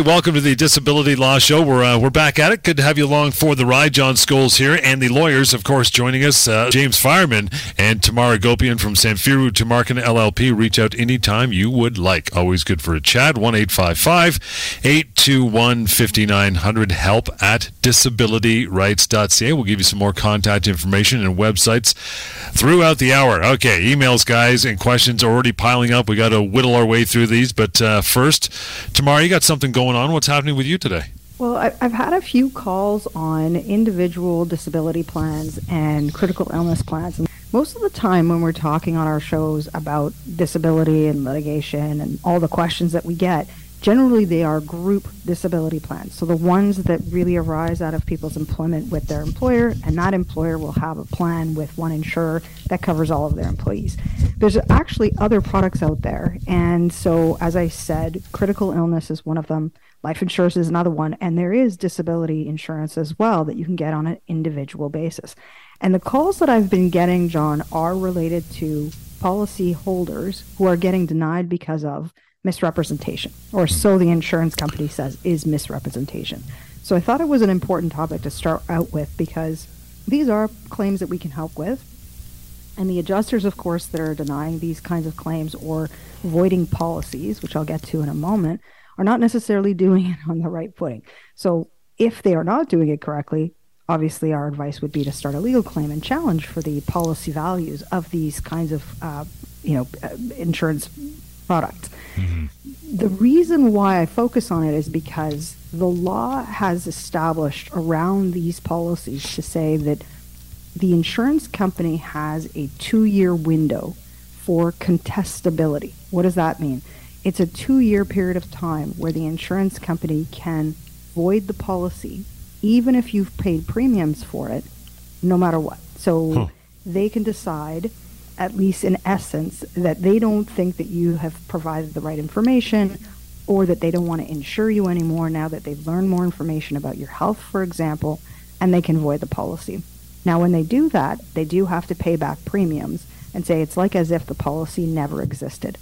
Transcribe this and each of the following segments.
Hey, welcome to the Disability Law Show. We're uh, we're back at it. Good to have you along for the ride. John Scholes here, and the lawyers, of course, joining us. Uh, James Fireman and Tamar Agopian from Samfiru Tumarkin LLP. Reach out anytime you would like. Always good for a chat. One eight five five eight two one fifty nine hundred. Help at disabilityrights.ca. We'll give you some more contact information and websites throughout the hour. Okay, emails, guys, and questions are already piling up. We got to whittle our way through these, but uh, first, Tamara, you got something going on. What's happening with you today? Well, I've had a few calls on individual disability plans and critical illness plans. Most of the time, when we're talking on our shows about disability and litigation and all the questions that we get, generally they are group disability plans. So the ones that really arise out of people's employment with their employer, and that employer will have a plan with one insurer that covers all of their employees. There's actually other products out there. And so, as I said, critical illness is one of them. Life insurance is another one, and there is disability insurance as well that you can get on an individual basis. And the calls that I've been getting, John, are related to policy holders who are getting denied because of misrepresentation, or so the insurance company says is misrepresentation. So I thought it was an important topic to start out with because these are claims that we can help with. And the adjusters, of course, that are denying these kinds of claims or voiding policies, which I'll get to in a moment, are not necessarily doing it on the right footing. So if they are not doing it correctly, obviously our advice would be to start a legal claim and challenge for the policy values of these kinds of, uh, you know, uh, insurance products. Mm-hmm. The reason why I focus on it is because the law has established around these policies to say that the insurance company has a two year window for contestability. What does that mean? It's a two year period of time where the insurance company can void the policy, even if you've paid premiums for it, no matter what. So huh. they can decide at least in essence, that they don't think that you have provided the right information or that they don't want to insure you anymore now that they've learned more information about your health, for example, and they can void the policy. Now, when they do that, they do have to pay back premiums and say it's like as if the policy never existed.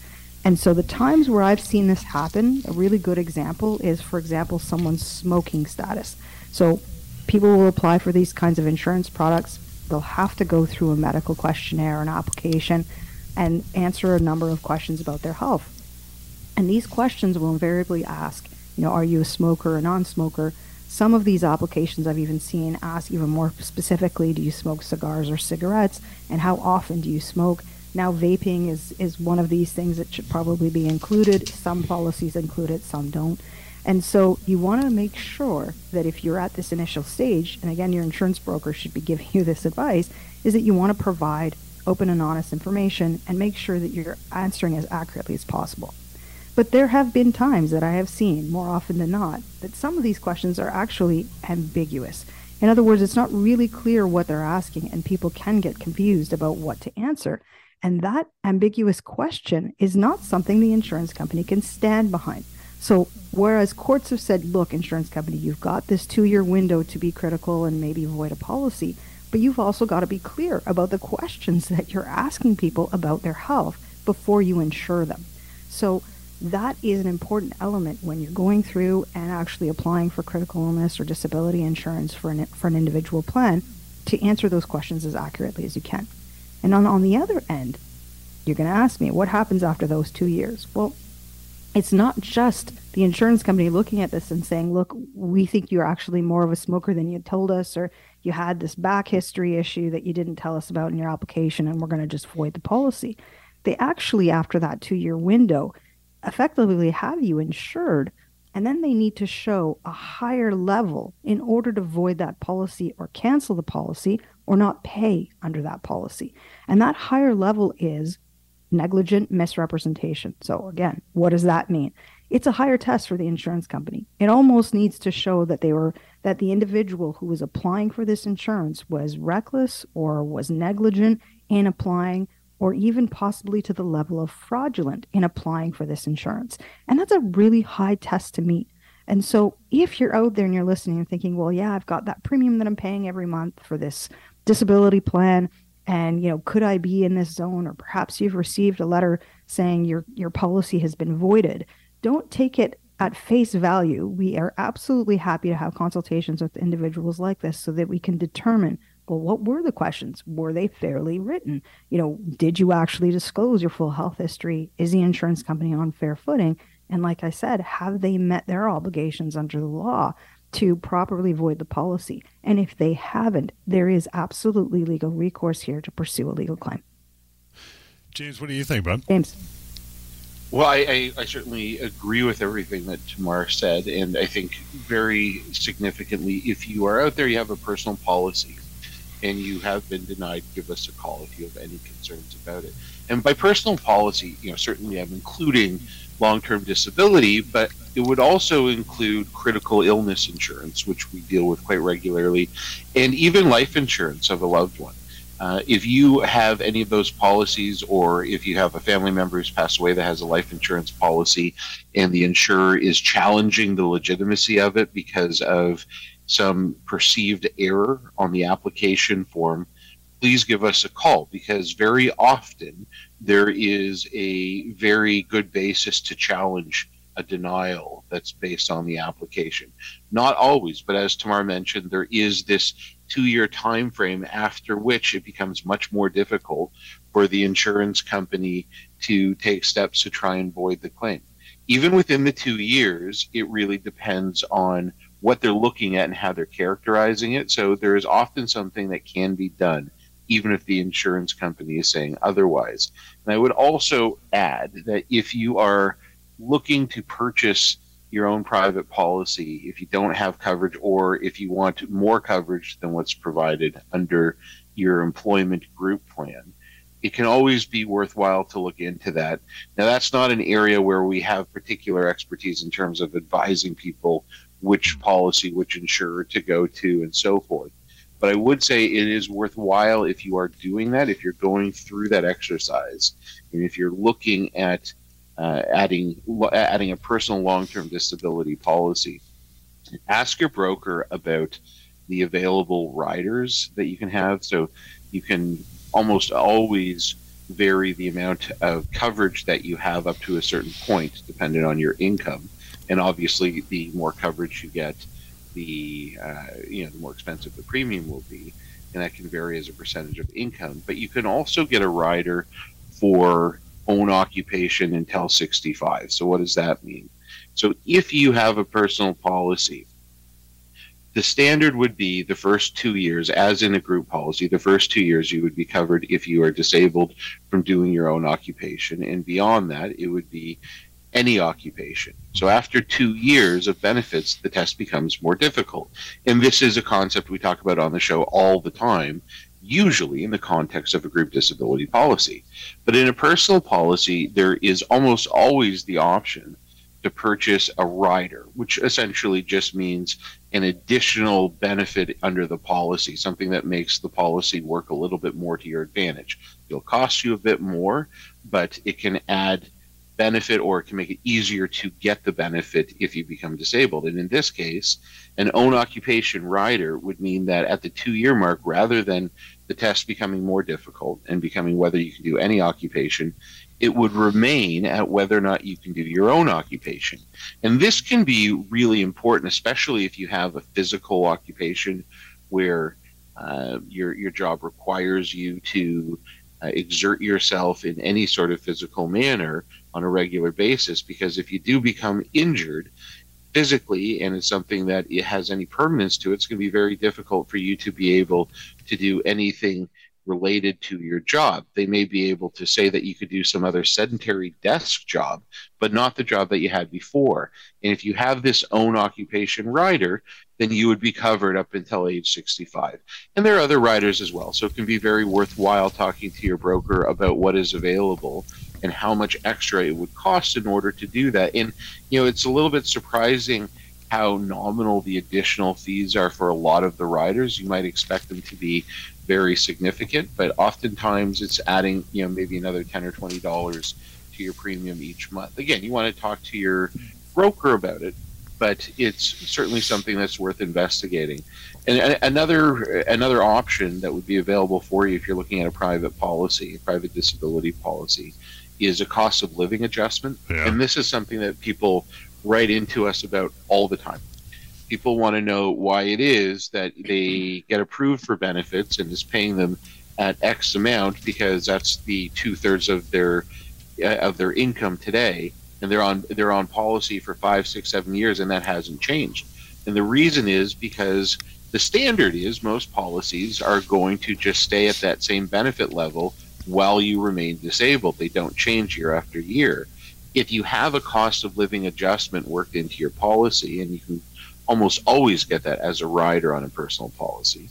And so the times where I've seen this happen, a really good example is, for example, someone's smoking status. So people will apply for these kinds of insurance products they'll have to go through a medical questionnaire, an application, and answer a number of questions about their health. And these questions will invariably ask, you know, are you a smoker or non-smoker? Some of these applications I've even seen ask even more specifically, do you smoke cigars or cigarettes? And how often do you smoke? Now, vaping is, is one of these things that should probably be included. Some policies include it, some don't. And so you want to make sure that if you're at this initial stage, and again, your insurance broker should be giving you this advice, is that you want to provide open and honest information and make sure that you're answering as accurately as possible. But there have been times that I have seen, more often than not, that some of these questions are actually ambiguous. In other words, it's not really clear what they're asking, and people can get confused about what to answer. And that ambiguous question is not something the insurance company can stand behind. So whereas courts have said, look, insurance company, you've got this two-year window to be critical and maybe avoid a policy, but you've also got to be clear about the questions that you're asking people about their health before you insure them. So that is an important element when you're going through and actually applying for critical illness or disability insurance for an, for an individual plan to answer those questions as accurately as you can. And on, on the other end, you're going to ask me, what happens after those two years? Well, it's not just the insurance company looking at this and saying, look, we think you're actually more of a smoker than you told us, or you had this back history issue that you didn't tell us about in your application, and we're going to just void the policy. They actually, after that two year window, effectively have you insured, and then they need to show a higher level in order to void that policy or cancel the policy or not pay under that policy. And that higher level is negligent misrepresentation. So, again, what does that mean? It's a higher test for the insurance company. It almost needs to show that they were that the individual who was applying for this insurance was reckless or was negligent in applying or even possibly to the level of fraudulent in applying for this insurance. And that's a really high test to meet. And so if you're out there and you're listening and thinking, well, yeah, I've got that premium that I'm paying every month for this disability plan and you know could i be in this zone or perhaps you've received a letter saying your your policy has been voided don't take it at face value, we are absolutely happy to have consultations with individuals like this so that we can determine well, what were the questions? Were they fairly written? You know, did you actually disclose your full health history? Is the insurance company on fair footing? And like I said, have they met their obligations under the law to properly void the policy? And if they haven't, there is absolutely legal recourse here to pursue a legal claim. James, what do you think, bud? James. Well, I, I, I, certainly agree with everything that Tamar said, and I think very significantly, if you are out there, you have a personal policy, and you have been denied, give us a call if you have any concerns about it. And by personal policy, you know, certainly I'm including long-term disability, but it would also include critical illness insurance, which we deal with quite regularly, and even life insurance of a loved one. Uh, if you have any of those policies, or if you have a family member who's passed away that has a life insurance policy, and the insurer is challenging the legitimacy of it because of some perceived error on the application form, please give us a call because very often there is a very good basis to challenge a denial that's based on the application. Not always, but as Tamar mentioned, there is this two-year time frame after which it becomes much more difficult for the insurance company to take steps to try and void the claim. Even within the two years, it really depends on what they're looking at and how they're characterizing it. So there is often something that can be done, even if the insurance company is saying otherwise. And I would also add that if you are looking to purchase your own private policy if you don't have coverage or if you want more coverage than what's provided under your employment group plan. It can always be worthwhile to look into that. Now, that's not an area where we have particular expertise in terms of advising people which policy, which insurer to go to, and so forth. But I would say it is worthwhile if you are doing that, if you're going through that exercise, and if you're looking at uh, adding adding a personal long-term disability policy. Ask your broker about the available riders that you can have. So you can almost always vary the amount of coverage that you have up to a certain point, depending on your income. And obviously, the more coverage you get, the uh, you know the more expensive the premium will be, and that can vary as a percentage of income. But you can also get a rider for own occupation until 65. So, what does that mean? So, if you have a personal policy, the standard would be the first two years, as in a group policy, the first two years you would be covered if you are disabled from doing your own occupation. And beyond that, it would be any occupation. So after two years of benefits, the test becomes more difficult. And this is a concept we talk about on the show all the time usually in the context of a group disability policy. But in a personal policy, there is almost always the option to purchase a rider, which essentially just means an additional benefit under the policy, something that makes the policy work a little bit more to your advantage. It'll cost you a bit more, but it can add benefit or it can make it easier to get the benefit if you become disabled. And in this case, an own occupation rider would mean that at the two year mark, rather than the test becoming more difficult and becoming whether you can do any occupation, it would remain at whether or not you can do your own occupation. And this can be really important, especially if you have a physical occupation where uh, your, your job requires you to uh, exert yourself in any sort of physical manner on a regular basis because if you do become injured physically and it's something that it has any permanence to it's going to be very difficult for you to be able to do anything related to your job. They may be able to say that you could do some other sedentary desk job, but not the job that you had before. And if you have this own occupation rider, then you would be covered up until age 65. And there are other riders as well. So it can be very worthwhile talking to your broker about what is available and how much extra it would cost in order to do that. And, you know, it's a little bit surprising how nominal the additional fees are for a lot of the riders. You might expect them to be very significant, but oftentimes it's adding, you know, maybe another 10 or $20 to your premium each month. Again, you want to talk to your broker about it, but it's certainly something that's worth investigating. And another another option that would be available for you if you're looking at a private policy, a private disability policy, is a cost of living adjustment. Yeah. And this is something that people write into us about all the time. People want to know why it is that they get approved for benefits and is paying them at X amount because that's the two thirds of their uh, of their income today, and they're on they're on policy for five, six, seven years, and that hasn't changed. And the reason is because the standard is most policies are going to just stay at that same benefit level while you remain disabled. They don't change year after year. If you have a cost of living adjustment worked into your policy, and you can almost always get that as a rider on a personal policy,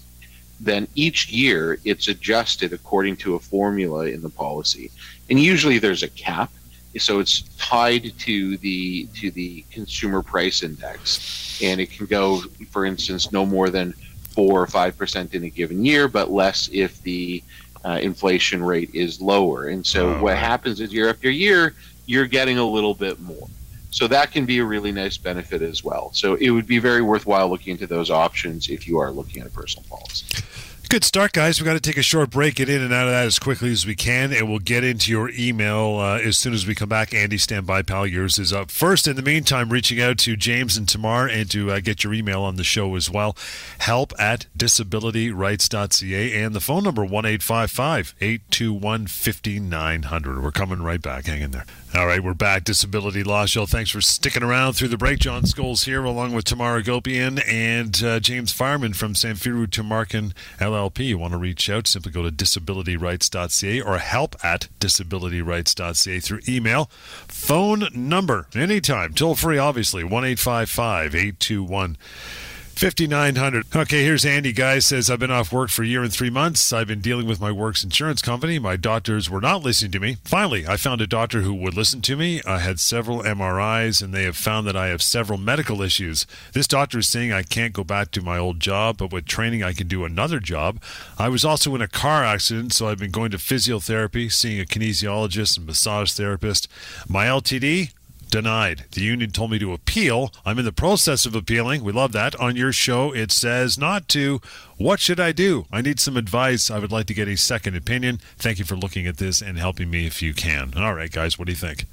then each year it's adjusted according to a formula in the policy. And usually there's a cap so it's tied to the to the consumer price index, and it can go, for instance, no more than four or five percent in a given year, but less if the uh, inflation rate is lower. And so oh, what right. happens is year after year, you're getting a little bit more. So that can be a really nice benefit as well. So it would be very worthwhile looking into those options if you are looking at a personal policy. Good start, guys. We've got to take a short break, get in and out of that as quickly as we can, and we'll get into your email uh, as soon as we come back. Andy, stand by, pal. Yours is up first. In the meantime, reaching out to James and Tamar and to uh, get your email on the show as well. Help at disabilityrights.ca and the phone number 1 821 5900. We're coming right back. Hang in there. All right, we're back. Disability Law Show. Thanks for sticking around through the break. John Scholes here, along with Tamar Agopian and uh, James Fireman from Samfiru Tumarkin LLP. You want to reach out, simply go to disabilityrights.ca or help at disabilityrights.ca through email. Phone number, anytime, toll free, obviously, 1 821 5900. Okay, here's Andy. Guy says, I've been off work for a year and three months. I've been dealing with my work's insurance company. My doctors were not listening to me. Finally, I found a doctor who would listen to me. I had several MRIs, and they have found that I have several medical issues. This doctor is saying I can't go back to my old job, but with training, I can do another job. I was also in a car accident, so I've been going to physiotherapy, seeing a kinesiologist and massage therapist. My LTD, denied. The union told me to appeal. I'm in the process of appealing. We love that. On your show, it says not to. What should I do? I need some advice. I would like to get a second opinion. Thank you for looking at this and helping me if you can. All right, guys, what do you think?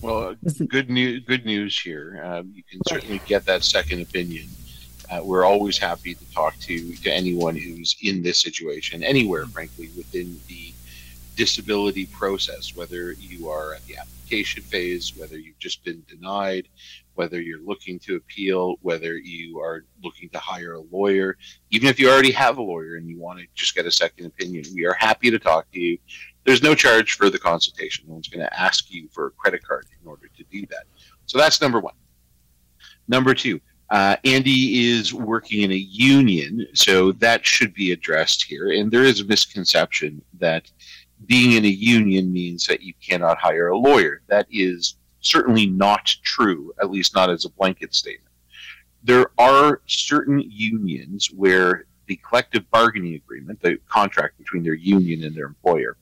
Well, good news. Good news here. Um, you can certainly get that second opinion. Uh, we're always happy to talk to to anyone who's in this situation, anywhere, frankly, within the disability process, whether you are at the application phase, whether you've just been denied, whether you're looking to appeal, whether you are looking to hire a lawyer, even if you already have a lawyer and you want to just get a second opinion, we are happy to talk to you. There's no charge for the consultation. No one's going to ask you for a credit card in order to do that. So that's number one. Number two, uh, Andy is working in a union, so that should be addressed here. And there is a misconception that being in a union means that you cannot hire a lawyer. That is certainly not true, at least not as a blanket statement. There are certain unions where the collective bargaining agreement, the contract between their union and their employer,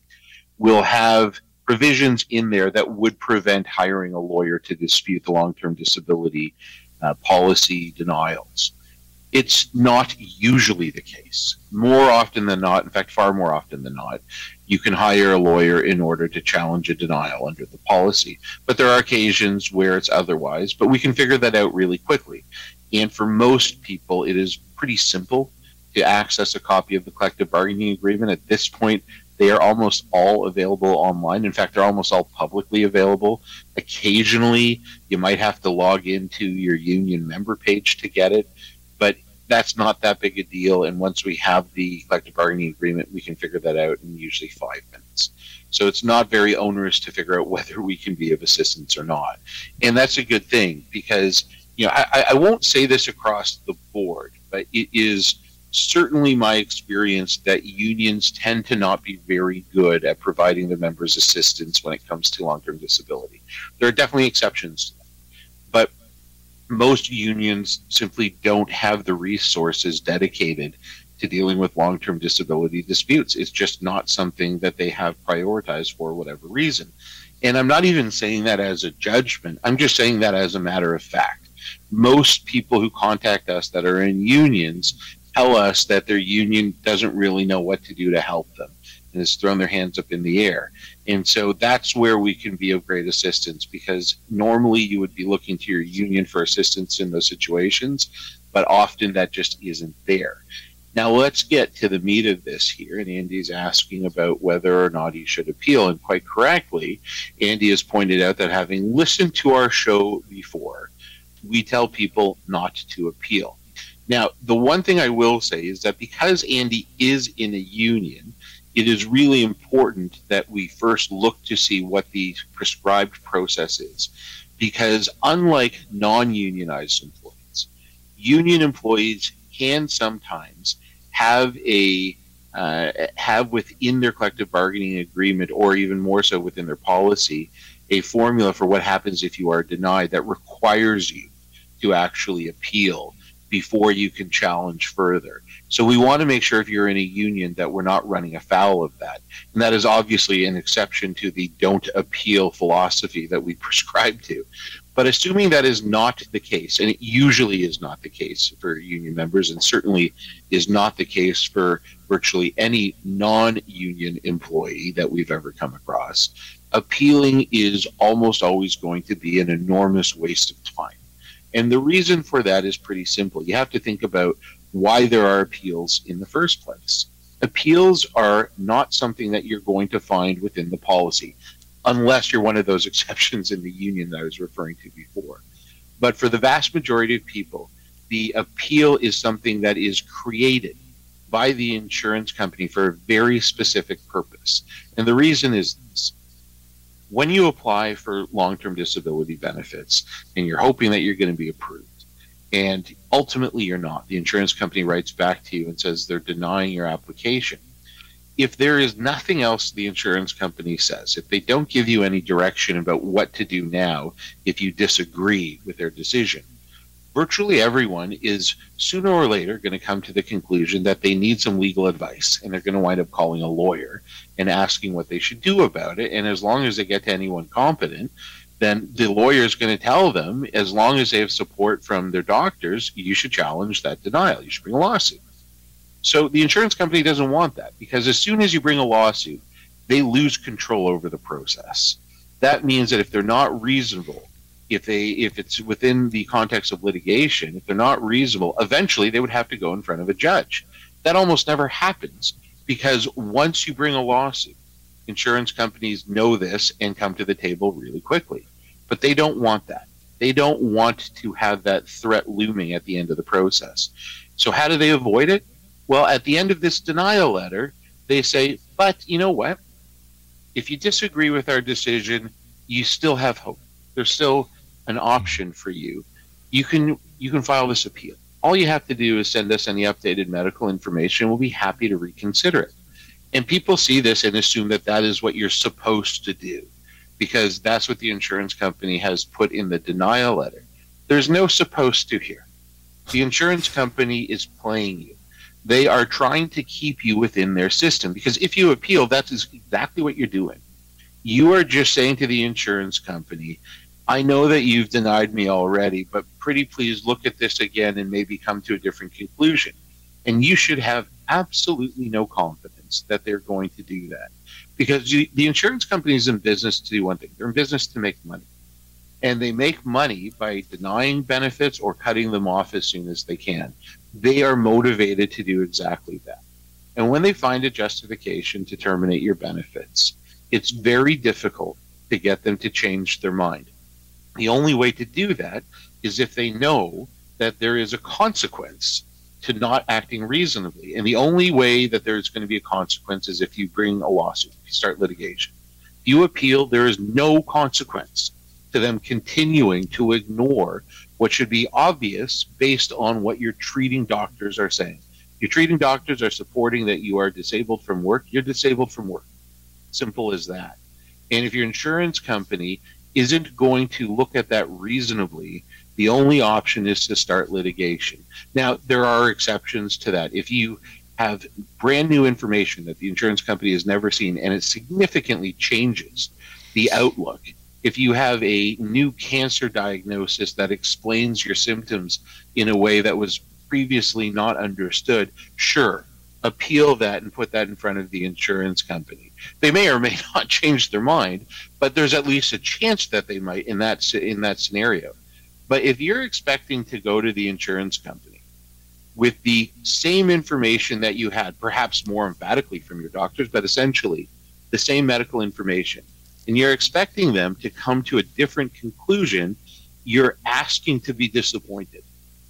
will have provisions in there that would prevent hiring a lawyer to dispute the long term disability uh, policy denials. It's not usually the case. More often than not, in fact, far more often than not, you can hire a lawyer in order to challenge a denial under the policy. But there are occasions where it's otherwise, but we can figure that out really quickly. And for most people, it is pretty simple to access a copy of the collective bargaining agreement. At this point, they are almost all available online. In fact, they're almost all publicly available. Occasionally, you might have to log into your union member page to get it, that's not that big a deal. And once we have the collective bargaining agreement, we can figure that out in usually five minutes. So it's not very onerous to figure out whether we can be of assistance or not. And that's a good thing because, you know, I, I won't say this across the board, but it is certainly my experience that unions tend to not be very good at providing their members assistance when it comes to long term disability. There are definitely exceptions most unions simply don't have the resources dedicated to dealing with long term disability disputes. It's just not something that they have prioritized for whatever reason. And I'm not even saying that as a judgment, I'm just saying that as a matter of fact. Most people who contact us that are in unions tell us that their union doesn't really know what to do to help them. Has thrown their hands up in the air. And so that's where we can be of great assistance because normally you would be looking to your union for assistance in those situations, but often that just isn't there. Now let's get to the meat of this here. And Andy's asking about whether or not he should appeal. And quite correctly, Andy has pointed out that having listened to our show before, we tell people not to appeal. Now, the one thing I will say is that because Andy is in a union, it is really important that we first look to see what the prescribed process is. Because unlike non unionized employees, union employees can sometimes have a uh, have within their collective bargaining agreement, or even more so within their policy, a formula for what happens if you are denied that requires you to actually appeal before you can challenge further. So we want to make sure if you're in a union that we're not running afoul of that. And that is obviously an exception to the don't appeal philosophy that we prescribe to. But assuming that is not the case, and it usually is not the case for union members, and certainly is not the case for virtually any non union employee that we've ever come across, appealing is almost always going to be an enormous waste of time. And the reason for that is pretty simple. You have to think about why there are appeals in the first place. Appeals are not something that you're going to find within the policy, unless you're one of those exceptions in the union that I was referring to before. But for the vast majority of people, the appeal is something that is created by the insurance company for a very specific purpose. And the reason is this when you apply for long term disability benefits and you're hoping that you're going to be approved, and ultimately you're not, the insurance company writes back to you and says they're denying your application. If there is nothing else the insurance company says, if they don't give you any direction about what to do now if you disagree with their decision, virtually everyone is sooner or later going to come to the conclusion that they need some legal advice and they're going to wind up calling a lawyer and asking what they should do about it. And as long as they get to anyone competent, then the lawyer is going to tell them, as long as they have support from their doctors, you should challenge that denial. You should bring a lawsuit. So the insurance company doesn't want that because as soon as you bring a lawsuit, they lose control over the process. That means that if they're not reasonable if they if it's within the context of litigation, if they're not reasonable, eventually they would have to go in front of a judge. That almost never happens because once you bring a lawsuit, insurance companies know this and come to the table really quickly. But they don't want that. They don't want to have that threat looming at the end of the process. So how do they avoid it? Well, at the end of this denial letter, they say, "But you know what? If you disagree with our decision, you still have hope. There's still an option for you, you can you can file this appeal. All you have to do is send us any updated medical information. We'll be happy to reconsider it. And people see this and assume that that is what you're supposed to do because that's what the insurance company has put in the denial letter. There's no supposed to here. The insurance company is playing you. They are trying to keep you within their system because if you appeal, that is exactly what you're doing. You are just saying to the insurance company, I know that you've denied me already, but pretty please look at this again and maybe come to a different conclusion. And you should have absolutely no confidence that they're going to do that. Because you, the insurance company is in business to do one thing they're in business to make money. And they make money by denying benefits or cutting them off as soon as they can. They are motivated to do exactly that. And when they find a justification to terminate your benefits, it's very difficult to get them to change their mind. The only way to do that is if they know that there is a consequence to not acting reasonably. And the only way that there's going to be a consequence is if you bring a lawsuit, you start litigation. If you appeal, there is no consequence to them continuing to ignore what should be obvious based on what your treating doctors are saying. Your treating doctors are supporting that you are disabled from work, you're disabled from work. Simple as that. And if your insurance company isn't going to look at that reasonably, the only option is to start litigation. Now, there are exceptions to that. If you have brand new information that the insurance company has never seen and it significantly changes the outlook, if you have a new cancer diagnosis that explains your symptoms in a way that was previously not understood, sure, appeal that and put that in front of the insurance company. They may or may not change their mind, but there's at least a chance that they might in that in that scenario. But if you're expecting to go to the insurance company with the same information that you had, perhaps more emphatically from your doctors, but essentially the same medical information, and you're expecting them to come to a different conclusion, you're asking to be disappointed.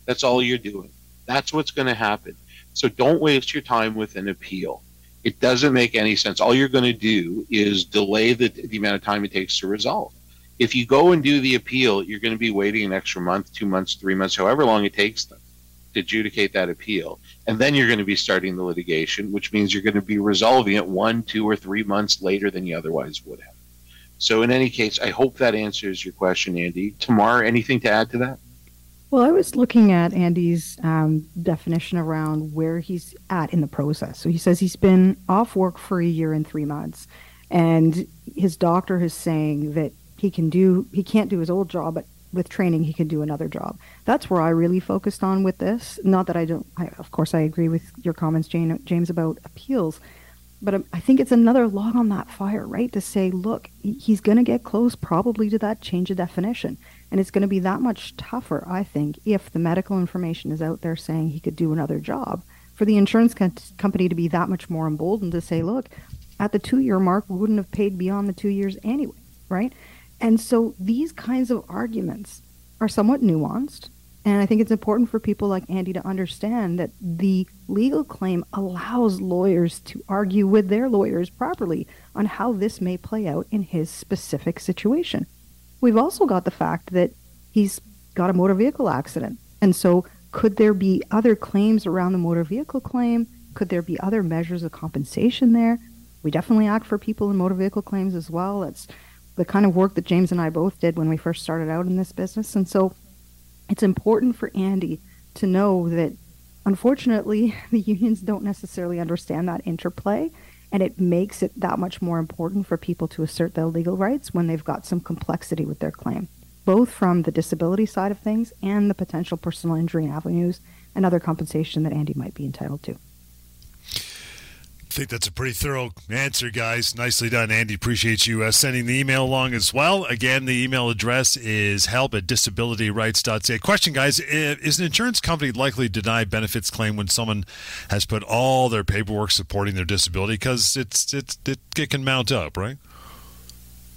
That's all you're doing. That's what's going to happen. So don't waste your time with an appeal. It doesn't make any sense. All you're going to do is delay the, the amount of time it takes to resolve. If you go and do the appeal, you're going to be waiting an extra month, two months, three months, however long it takes them to adjudicate that appeal. And then you're going to be starting the litigation, which means you're going to be resolving it one, two, or three months later than you otherwise would have. So, in any case, I hope that answers your question, Andy. Tamar, anything to add to that? Well, I was looking at Andy's um, definition around where he's at in the process. So he says he's been off work for a year and three months, and his doctor is saying that he can do he can't do his old job, but with training he can do another job. That's where I really focused on with this. Not that I don't. I, of course, I agree with your comments, Jane, James, about appeals. But I think it's another log on that fire, right? To say, look, he's going to get close probably to that change of definition. And it's going to be that much tougher, I think, if the medical information is out there saying he could do another job, for the insurance co- company to be that much more emboldened to say, look, at the two year mark, we wouldn't have paid beyond the two years anyway, right? And so these kinds of arguments are somewhat nuanced. And I think it's important for people like Andy to understand that the legal claim allows lawyers to argue with their lawyers properly on how this may play out in his specific situation. We've also got the fact that he's got a motor vehicle accident. And so, could there be other claims around the motor vehicle claim? Could there be other measures of compensation there? We definitely act for people in motor vehicle claims as well. That's the kind of work that James and I both did when we first started out in this business. And so, it's important for Andy to know that unfortunately, the unions don't necessarily understand that interplay and it makes it that much more important for people to assert their legal rights when they've got some complexity with their claim, both from the disability side of things and the potential personal injury avenues and other compensation that Andy might be entitled to. I think that's a pretty thorough answer, guys. Nicely done, Andy. Appreciate you uh, sending the email along as well. Again, the email address is help at disabilityrights.ca. Question, guys Is an insurance company likely to deny benefits claim when someone has put all their paperwork supporting their disability? Because it's, it's, it, it can mount up, right?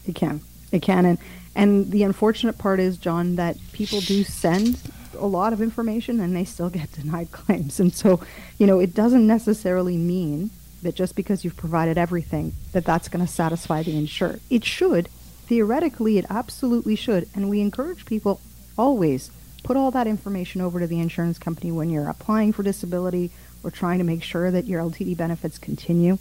It can. It can. And, and the unfortunate part is, John, that people do send a lot of information and they still get denied claims. And so, you know, it doesn't necessarily mean that just because you've provided everything, that that's going to satisfy the insured. It should. Theoretically, it absolutely should. And we encourage people always put all that information over to the insurance company when you're applying for disability or trying to make sure that your LTD benefits continue.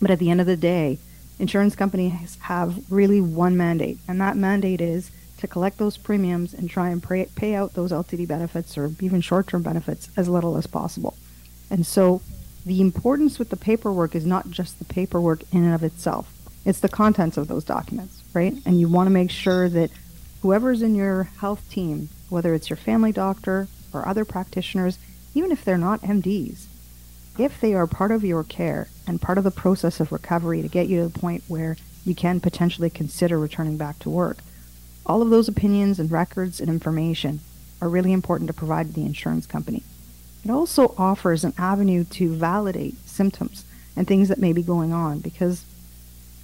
But at the end of the day, insurance companies have really one mandate, and that mandate is to collect those premiums and try and pay, pay out those LTD benefits or even short term benefits as little as possible. And so the importance with the paperwork is not just the paperwork in and of itself. It's the contents of those documents, right? And you want to make sure that whoever's in your health team, whether it's your family doctor or other practitioners, even if they're not MDs, if they are part of your care and part of the process of recovery to get you to the point where you can potentially consider returning back to work, all of those opinions and records and information are really important to provide to the insurance company. It also offers an avenue to validate symptoms and things that may be going on because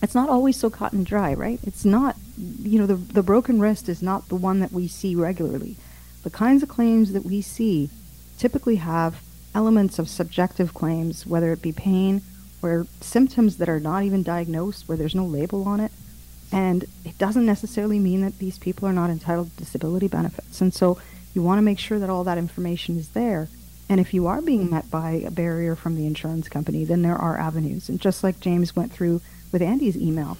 it's not always so and dry, right? It's not, you know, the, the broken wrist is not the one that we see regularly. The kinds of claims that we see typically have elements of subjective claims, whether it be pain or symptoms that are not even diagnosed, where there's no label on it. And it doesn't necessarily mean that these people are not entitled to disability benefits. And so you want to make sure that all that information is there and if you are being met by a barrier from the insurance company, then there are avenues. And just like James went through with Andy's email,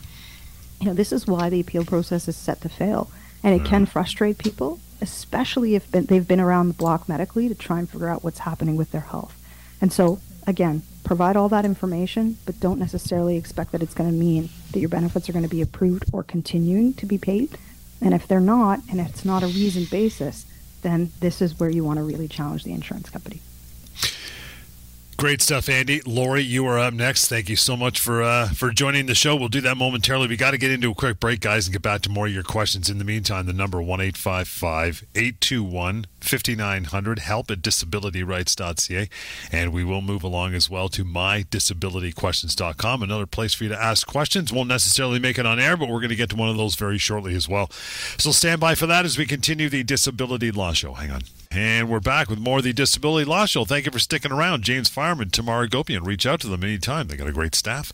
you know, this is why the appeal process is set to fail. And it can mm-hmm. frustrate people, especially if they've been around the block medically to try and figure out what's happening with their health. And so, again, provide all that information, but don't necessarily expect that it's going to mean that your benefits are going to be approved or continuing to be paid. And if they're not, and it's not a reasoned basis, then this is where you want to really challenge the insurance company. Great stuff, Andy. Lori, you are up next. Thank you so much for uh, for joining the show. We'll do that momentarily. We got to get into a quick break, guys, and get back to more of your questions. In the meantime, the number one eight five five eight two one 5900 help at disabilityrights.ca and we will move along as well to mydisabilityquestions.com another place for you to ask questions won't necessarily make it on air but we're going to get to one of those very shortly as well so stand by for that as we continue the disability law show hang on and we're back with more of the Disability Law Show. Thank you for sticking around. James Fireman, Tamar Agopian. Reach out to them anytime. They got a great staff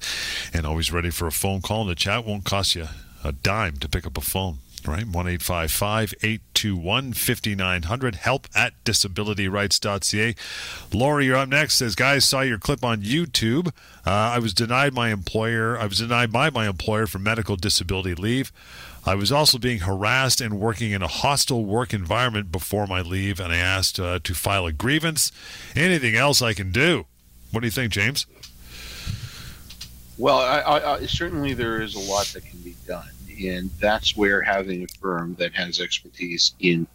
and always ready for a phone call. And the chat won't cost you a dime to pick up a phone right? 1 821 5900. Help at disabilityrights.ca. Laura, you're up next. Says, guys, saw your clip on YouTube. Uh, I was denied my employer. I was denied by my employer for medical disability leave. I was also being harassed and working in a hostile work environment before my leave, and I asked uh, to file a grievance. Anything else I can do? What do you think, James? Well, I, I, I, certainly there is a lot that can be done and that's where having a firm that has expertise in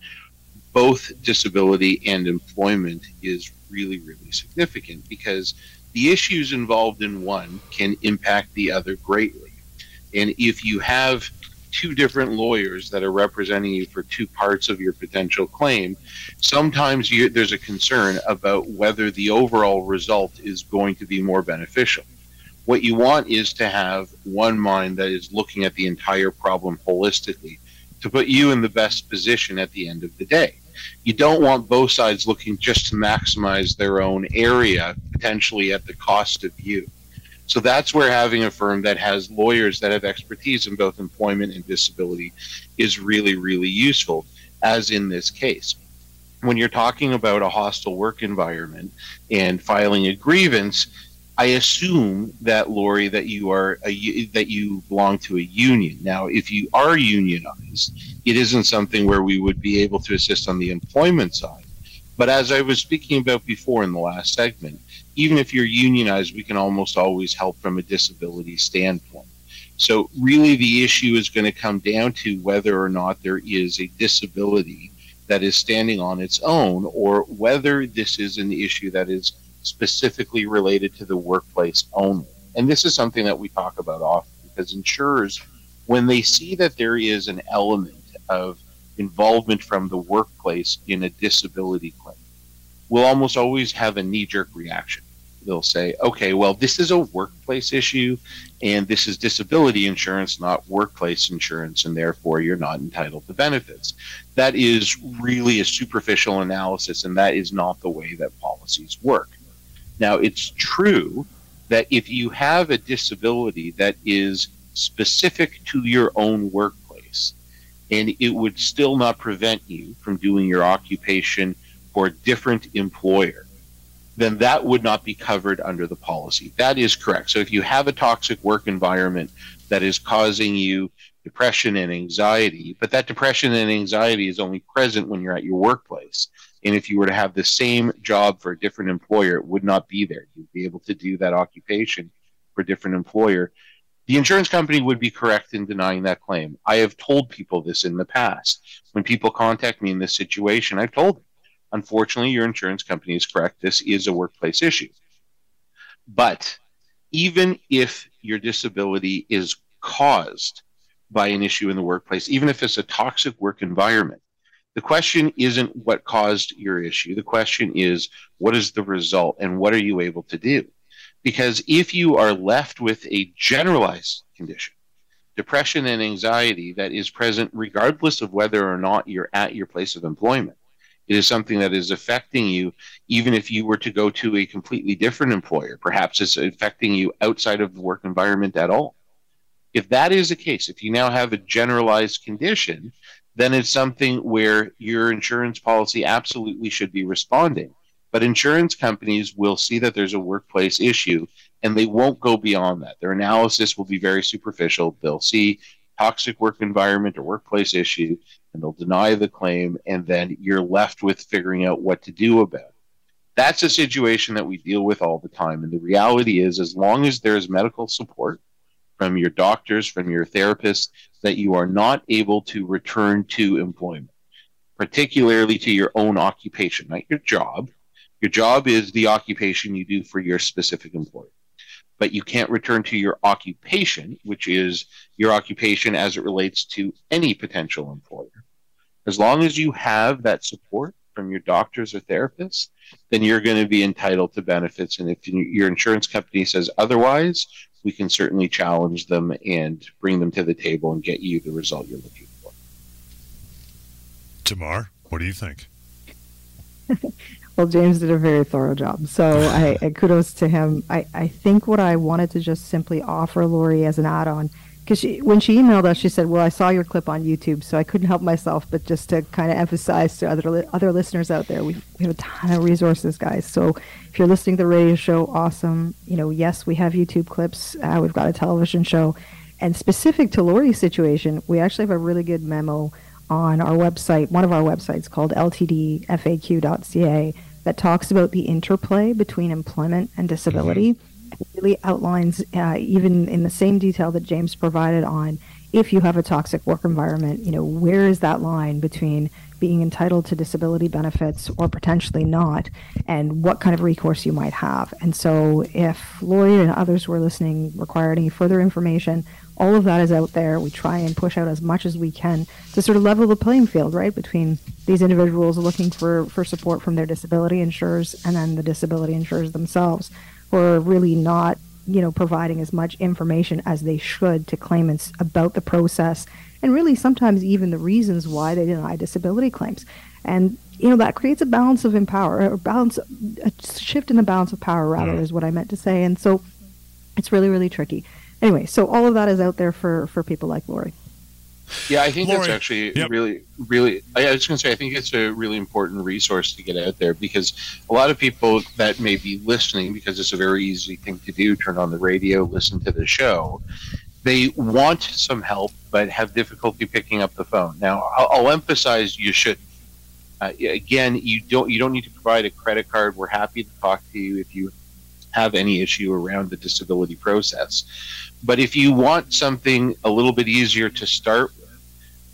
both disability and employment is really, really significant because the issues involved in one can impact the other greatly. And if you have two different lawyers that are representing you for two parts of your potential claim, sometimes you, there's a concern about whether the overall result is going to be more beneficial. What you want is to have one mind that is looking at the entire problem holistically to put you in the best position at the end of the day. You don't want both sides looking just to maximize their own area, potentially at the cost of you. So that's where having a firm that has lawyers that have expertise in both employment and disability is really, really useful, as in this case. When you're talking about a hostile work environment and filing a grievance, I assume that Lori that you are a, that you belong to a union. Now, if you are unionized, it isn't something where we would be able to assist on the employment side. But as I was speaking about before in the last segment, even if you're unionized, we can almost always help from a disability standpoint. So really the issue is going to come down to whether or not there is a disability that is standing on its own or whether this is an issue that is specifically related to the workplace only. And this is something that we talk about often because insurers, when they see that there is an element of involvement from the workplace in a disability claim, will almost always have a knee jerk reaction. They'll say, okay, well, this is a workplace issue and this is disability insurance, not workplace insurance, and therefore you're not entitled to benefits. That is really a superficial analysis, and that is not the way that policies work. Now, it's true that if you have a disability that is specific to your own workplace, and it would still not prevent you from doing your occupation for a different employer, then that would not be covered under the policy. That is correct. So if you have a toxic work environment that is causing you depression and anxiety, but that depression and anxiety is only present when you're at your workplace. And if you were to have the same job for a different employer, it would not be there. You'd be able to do that occupation for a different employer. The insurance company would be correct in denying that claim. I have told people this in the past. When people contact me in this situation, I've told them, unfortunately, your insurance company is correct. This is a workplace issue. But even if your disability is caused by an issue in the workplace, even if it's a toxic work environment, the question isn't what caused your issue. The question is, what is the result and what are you able to do? Because if you are left with a generalized condition, depression and anxiety that is present regardless of whether or not you're at your place of employment, it is something that is affecting you even if you were to go to a completely different employer. Perhaps it's affecting you outside of the work environment at all. If that is the case, if you now have a generalized condition, then it's something where your insurance policy absolutely should be responding. But insurance companies will see that there's a workplace issue and they won't go beyond that. Their analysis will be very superficial. They'll see toxic work environment or workplace issue and they'll deny the claim and then you're left with figuring out what to do about it. That's a situation that we deal with all the time. And the reality is, as long as there's medical support from your doctors, from your therapists, that you are not able to return to employment, particularly to your own occupation, not your job, Your job is the occupation you do for your specific employer. But you can't return to your occupation, which is your occupation as it relates to any potential employer. As long as you have that support from your doctors or therapists, then you're going to be entitled to benefits. And if your insurance company says otherwise, we can certainly challenge them and bring them to the table and get you the result you're looking for. Tamar, what do you think? well, James did a very thorough job. So I, I, kudos to him. I, I think what I wanted to just simply offer Lori as an add-on because when she emailed us, she said, "Well, I saw your clip on YouTube, so I couldn't help myself, but just to kind of emphasize to other other listeners out there, we we have a ton of resources, guys. So if you're listening to the radio show, awesome. You know, yes, we have YouTube clips. Uh, we've got a television show, and specific to Lori's situation, we actually have a really good memo on our website, one of our websites called ltdfaq.ca, that talks about the interplay between employment and disability." Mm-hmm really outlines, uh, even in the same detail that James provided on if you have a toxic work environment, you know, where is that line between being entitled to disability benefits or potentially not, and what kind of recourse you might have. And so, if Lloyd and others were listening require any further information, all of that is out there. We try and push out as much as we can to sort of level the playing field, right, between these individuals looking for, for support from their disability insurers and then the disability insurers themselves who are really not you know providing as much information as they should to claimants about the process and really sometimes even the reasons why they deny disability claims and you know that creates a balance of empower or balance a shift in the balance of power rather yeah. is what i meant to say and so it's really really tricky anyway so all of that is out there for for people like lori yeah, I think Lori, that's actually yep. really, really. I was going to say, I think it's a really important resource to get out there because a lot of people that may be listening, because it's a very easy thing to do, turn on the radio, listen to the show. They want some help, but have difficulty picking up the phone. Now, I'll, I'll emphasize you should. Uh, again, you don't you don't need to provide a credit card. We're happy to talk to you if you have any issue around the disability process. But if you want something a little bit easier to start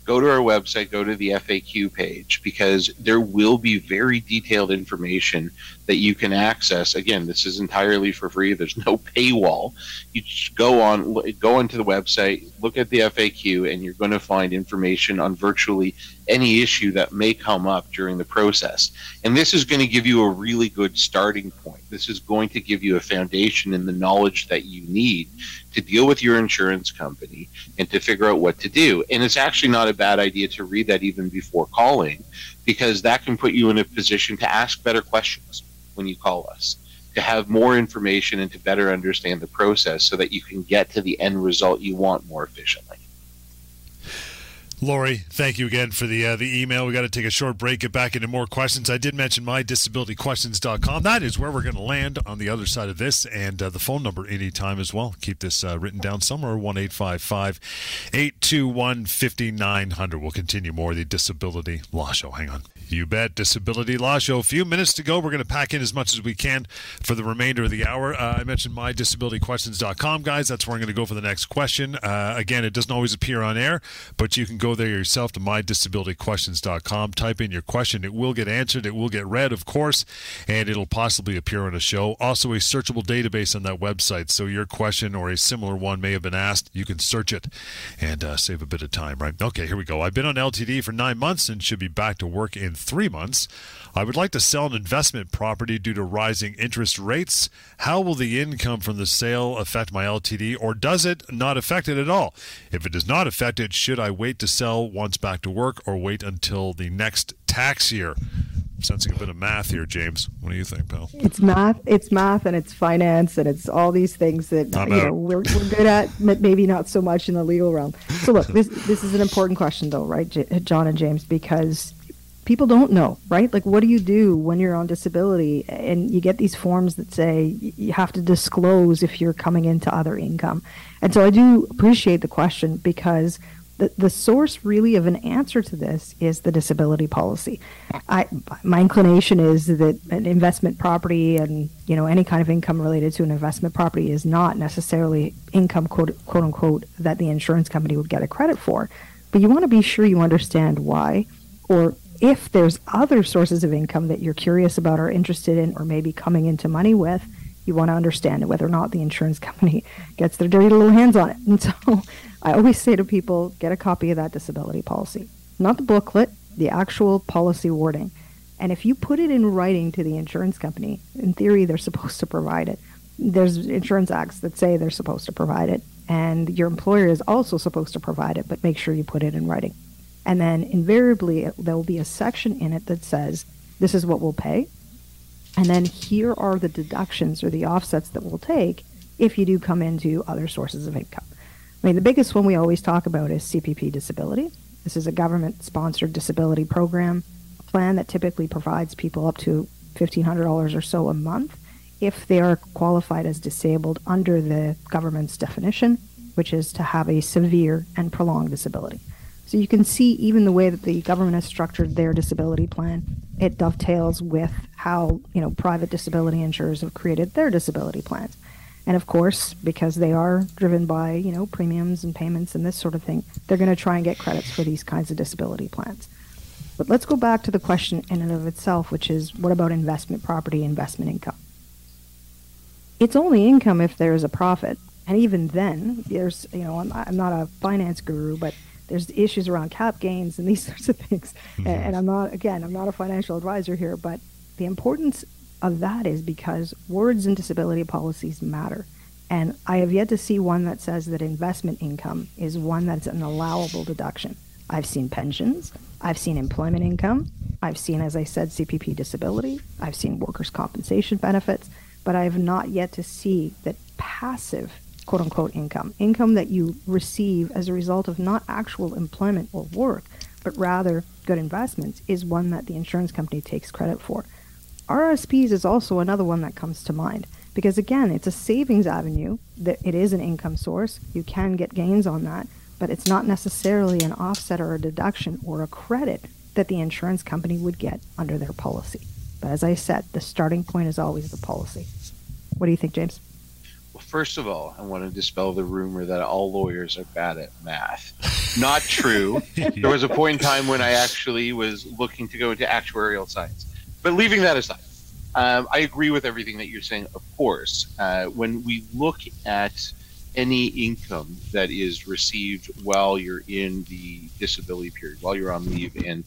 go to our website, go to the FAQ page, because there will be very detailed information that you can access. Again, this is entirely for free. There's no paywall. You just go on, go into the website, look at the FAQ, and you're going to find information on virtually any issue that may come up during the process. And this is going to give you a really good starting point. This is going to give you a foundation in the knowledge that you need to deal with your insurance company and to figure out what to do. And it's actually not a bad idea to read that even before calling because that can put you in a position to ask better questions when you call us, to have more information and to better understand the process so that you can get to the end result you want more efficiently. Lori, thank you again for the uh, the email. We got to take a short break, get back into more questions. I did mention mydisabilityquestions.com. That is where we're going to land on the other side of this, and uh, the phone number anytime as well. Keep this uh, written down somewhere one eight five five eight two one fifty nine hundred. We'll continue more of the Disability Law Show. Hang on. You bet. Disability Law Show. A few minutes to go. We're going to pack in as much as we can for the remainder of the hour. Uh, I mentioned mydisabilityquestions.com, guys. That's where I'm going to go for the next question. Uh, again, it doesn't always appear on air, but you can go there yourself to mydisabilityquestions.com. Type in your question. It will get answered. It will get read, of course, and it'll possibly appear on a show. Also, a searchable database on that website. So your question or a similar one may have been asked. You can search it and uh, save a bit of time, right? Okay, here we go. I've been on LTD for nine months and should be back to work in three months. I would like to sell an investment property due to rising interest rates. How will the income from the sale affect my LTD, or does it not affect it at all? If it does not affect it, should I wait to sell once back to work or wait until the next tax year? sensing a bit of math here, James. What do you think, pal? It's math. It's math, and it's finance, and it's all these things that I'm you know we're, we're good at. but Maybe not so much in the legal realm. So look, this this is an important question, though, right, John and James, because people don't know, right? Like, what do you do when you're on disability and you get these forms that say you have to disclose if you're coming into other income? And so I do appreciate the question because the, the source really of an answer to this is the disability policy. I, my inclination is that an investment property and you know any kind of income related to an investment property is not necessarily income quote, quote unquote that the insurance company would get a credit for. But you want to be sure you understand why or if there's other sources of income that you're curious about or interested in or maybe coming into money with, you want to understand whether or not the insurance company gets their dirty little hands on it. And so I always say to people, get a copy of that disability policy. Not the booklet, the actual policy wording. And if you put it in writing to the insurance company, in theory, they're supposed to provide it. There's insurance acts that say they're supposed to provide it, and your employer is also supposed to provide it, but make sure you put it in writing. And then invariably, there will be a section in it that says, this is what we'll pay. And then here are the deductions or the offsets that we'll take if you do come into other sources of income. I mean, the biggest one we always talk about is CPP disability. This is a government sponsored disability program plan that typically provides people up to $1,500 or so a month if they are qualified as disabled under the government's definition, which is to have a severe and prolonged disability. So you can see even the way that the government has structured their disability plan, it dovetails with how, you know, private disability insurers have created their disability plans. And of course, because they are driven by, you know, premiums and payments and this sort of thing, they're going to try and get credits for these kinds of disability plans. But let's go back to the question in and of itself, which is what about investment property, investment income? It's only income if there's a profit. And even then, there's, you know, I'm, I'm not a finance guru, but there's issues around cap gains and these sorts of things. Mm-hmm. And, and I'm not, again, I'm not a financial advisor here, but the importance of that is because words in disability policies matter. And I have yet to see one that says that investment income is one that's an allowable deduction. I've seen pensions, I've seen employment income, I've seen, as I said, CPP disability, I've seen workers' compensation benefits, but I have not yet to see that passive quote unquote income, income that you receive as a result of not actual employment or work, but rather good investments, is one that the insurance company takes credit for. RSPs is also another one that comes to mind because again, it's a savings avenue that it is an income source. You can get gains on that, but it's not necessarily an offset or a deduction or a credit that the insurance company would get under their policy. But as I said, the starting point is always the policy. What do you think, James? Well, first of all, I want to dispel the rumor that all lawyers are bad at math. Not true. there was a point in time when I actually was looking to go into actuarial science. But leaving that aside, um, I agree with everything that you're saying, of course. Uh, when we look at any income that is received while you're in the disability period, while you're on leave and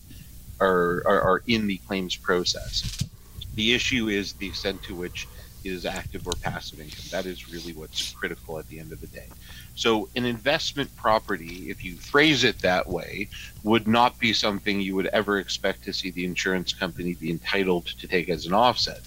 are, are, are in the claims process, the issue is the extent to which is active or passive income. That is really what's critical at the end of the day. So, an investment property, if you phrase it that way, would not be something you would ever expect to see the insurance company be entitled to take as an offset.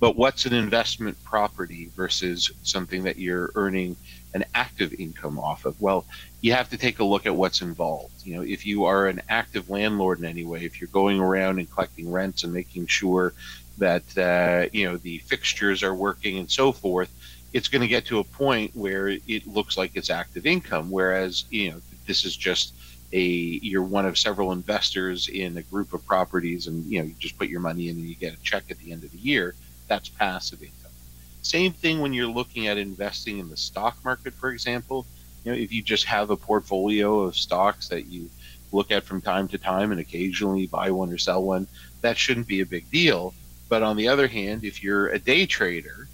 But what's an investment property versus something that you're earning an active income off of? Well, you have to take a look at what's involved. You know, if you are an active landlord in any way, if you're going around and collecting rents and making sure that uh, you know the fixtures are working and so forth, it's going to get to a point where it looks like it's active income. Whereas, you know, this is just a you're one of several investors in a group of properties, and you know, you just put your money in and you get a check at the end of the year. That's passive income. Same thing when you're looking at investing in the stock market, for example. You know, if you just have a portfolio of stocks that you look at from time to time and occasionally buy one or sell one, that shouldn't be a big deal. But on the other hand, if you're a day trader,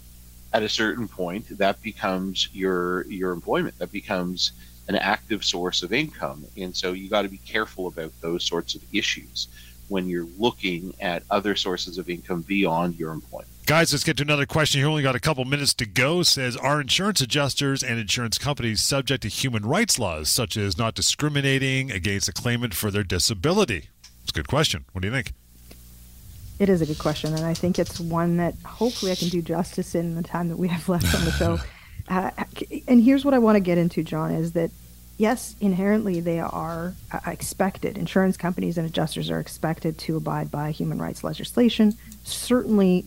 at a certain point, that becomes your your employment. That becomes an active source of income, and so you got to be careful about those sorts of issues when you're looking at other sources of income beyond your employment. Guys, let's get to another question You Only got a couple minutes to go. Says, are insurance adjusters and insurance companies subject to human rights laws, such as not discriminating against a claimant for their disability? It's a good question. What do you think? It is a good question, and I think it's one that hopefully I can do justice in the time that we have left on the show. Uh, and here's what I want to get into, John, is that yes, inherently they are uh, expected. Insurance companies and adjusters are expected to abide by human rights legislation. Certainly,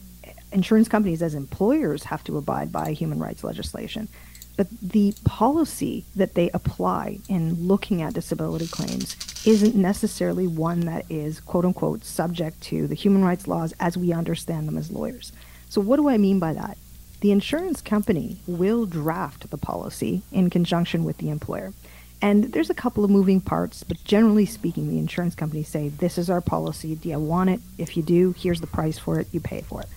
insurance companies as employers have to abide by human rights legislation. But the policy that they apply in looking at disability claims isn't necessarily one that is, quote unquote, subject to the human rights laws as we understand them as lawyers. So, what do I mean by that? The insurance company will draft the policy in conjunction with the employer. And there's a couple of moving parts, but generally speaking, the insurance companies say, This is our policy. Do you want it? If you do, here's the price for it. You pay for it.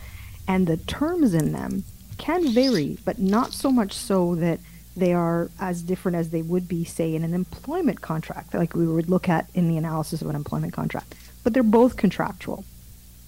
And the terms in them can vary, but not so much so that they are as different as they would be, say, in an employment contract, like we would look at in the analysis of an employment contract. But they're both contractual.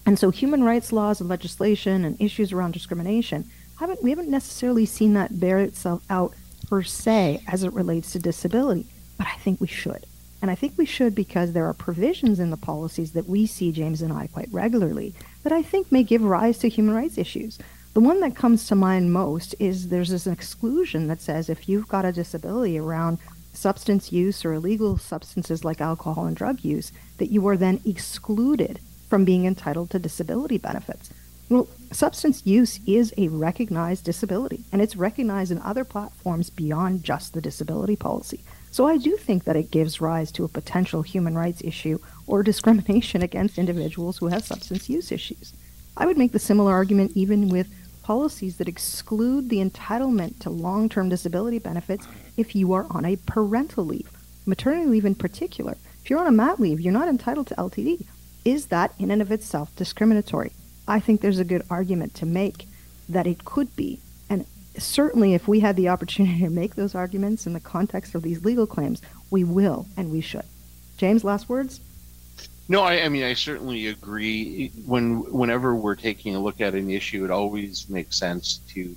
And so human rights laws and legislation and issues around discrimination haven't we haven't necessarily seen that bear itself out per se as it relates to disability, but I think we should. And I think we should because there are provisions in the policies that we see, James and I, quite regularly that I think may give rise to human rights issues. The one that comes to mind most is there's this exclusion that says if you've got a disability around substance use or illegal substances like alcohol and drug use, that you are then excluded from being entitled to disability benefits. Well, substance use is a recognized disability, and it's recognized in other platforms beyond just the disability policy. So I do think that it gives rise to a potential human rights issue or discrimination against individuals who have substance use issues. I would make the similar argument even with policies that exclude the entitlement to long term disability benefits if you are on a parental leave, maternity leave in particular. If you're on a mat leave, you're not entitled to LTD. Is that in and of itself discriminatory? I think there's a good argument to make that it could be. And certainly, if we had the opportunity to make those arguments in the context of these legal claims, we will and we should. James, last words? No, I, I, mean I certainly agree. When whenever we're taking a look at an issue, it always makes sense to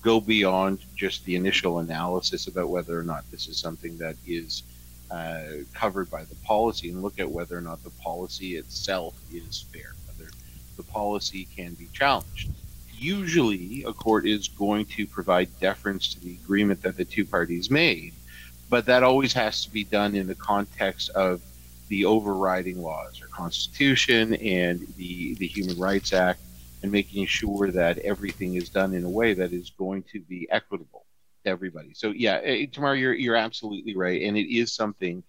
go beyond just the initial analysis about whether or not this is something that is uh, covered by the policy, and look at whether or not the policy itself is fair whether the policy can be challenged. Usually, a court is going to provide deference to the agreement that the two parties made, but that always has to be done in the context of the overriding laws our Constitution and the, the Human Rights Act and making sure that everything is done in a way that is going to be equitable to everybody. So, yeah, eh, Tamar, you're, you're absolutely right. And it is something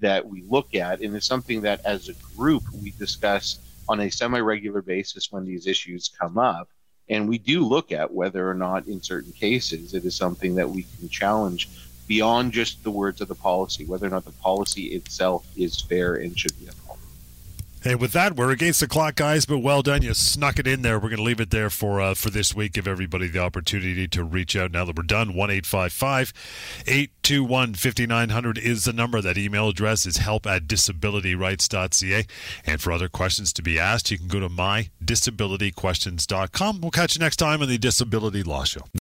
that we look at, and it's something that as a group we discuss on a semi regular basis when these issues come up. And we do look at whether or not, in certain cases, it is something that we can challenge beyond just the words of the policy, whether or not the policy itself is fair and should be upheld. And with that, we're against the clock, guys. But well done, you snuck it in there. We're going to leave it there for uh, for this week. Give everybody the opportunity to reach out now that we're done. One eight five five eight two one fifty nine hundred is the number. That email address is help at disabilityrights.ca. And for other questions to be asked, you can go to mydisabilityquestions.com. We'll catch you next time on the Disability Law Show.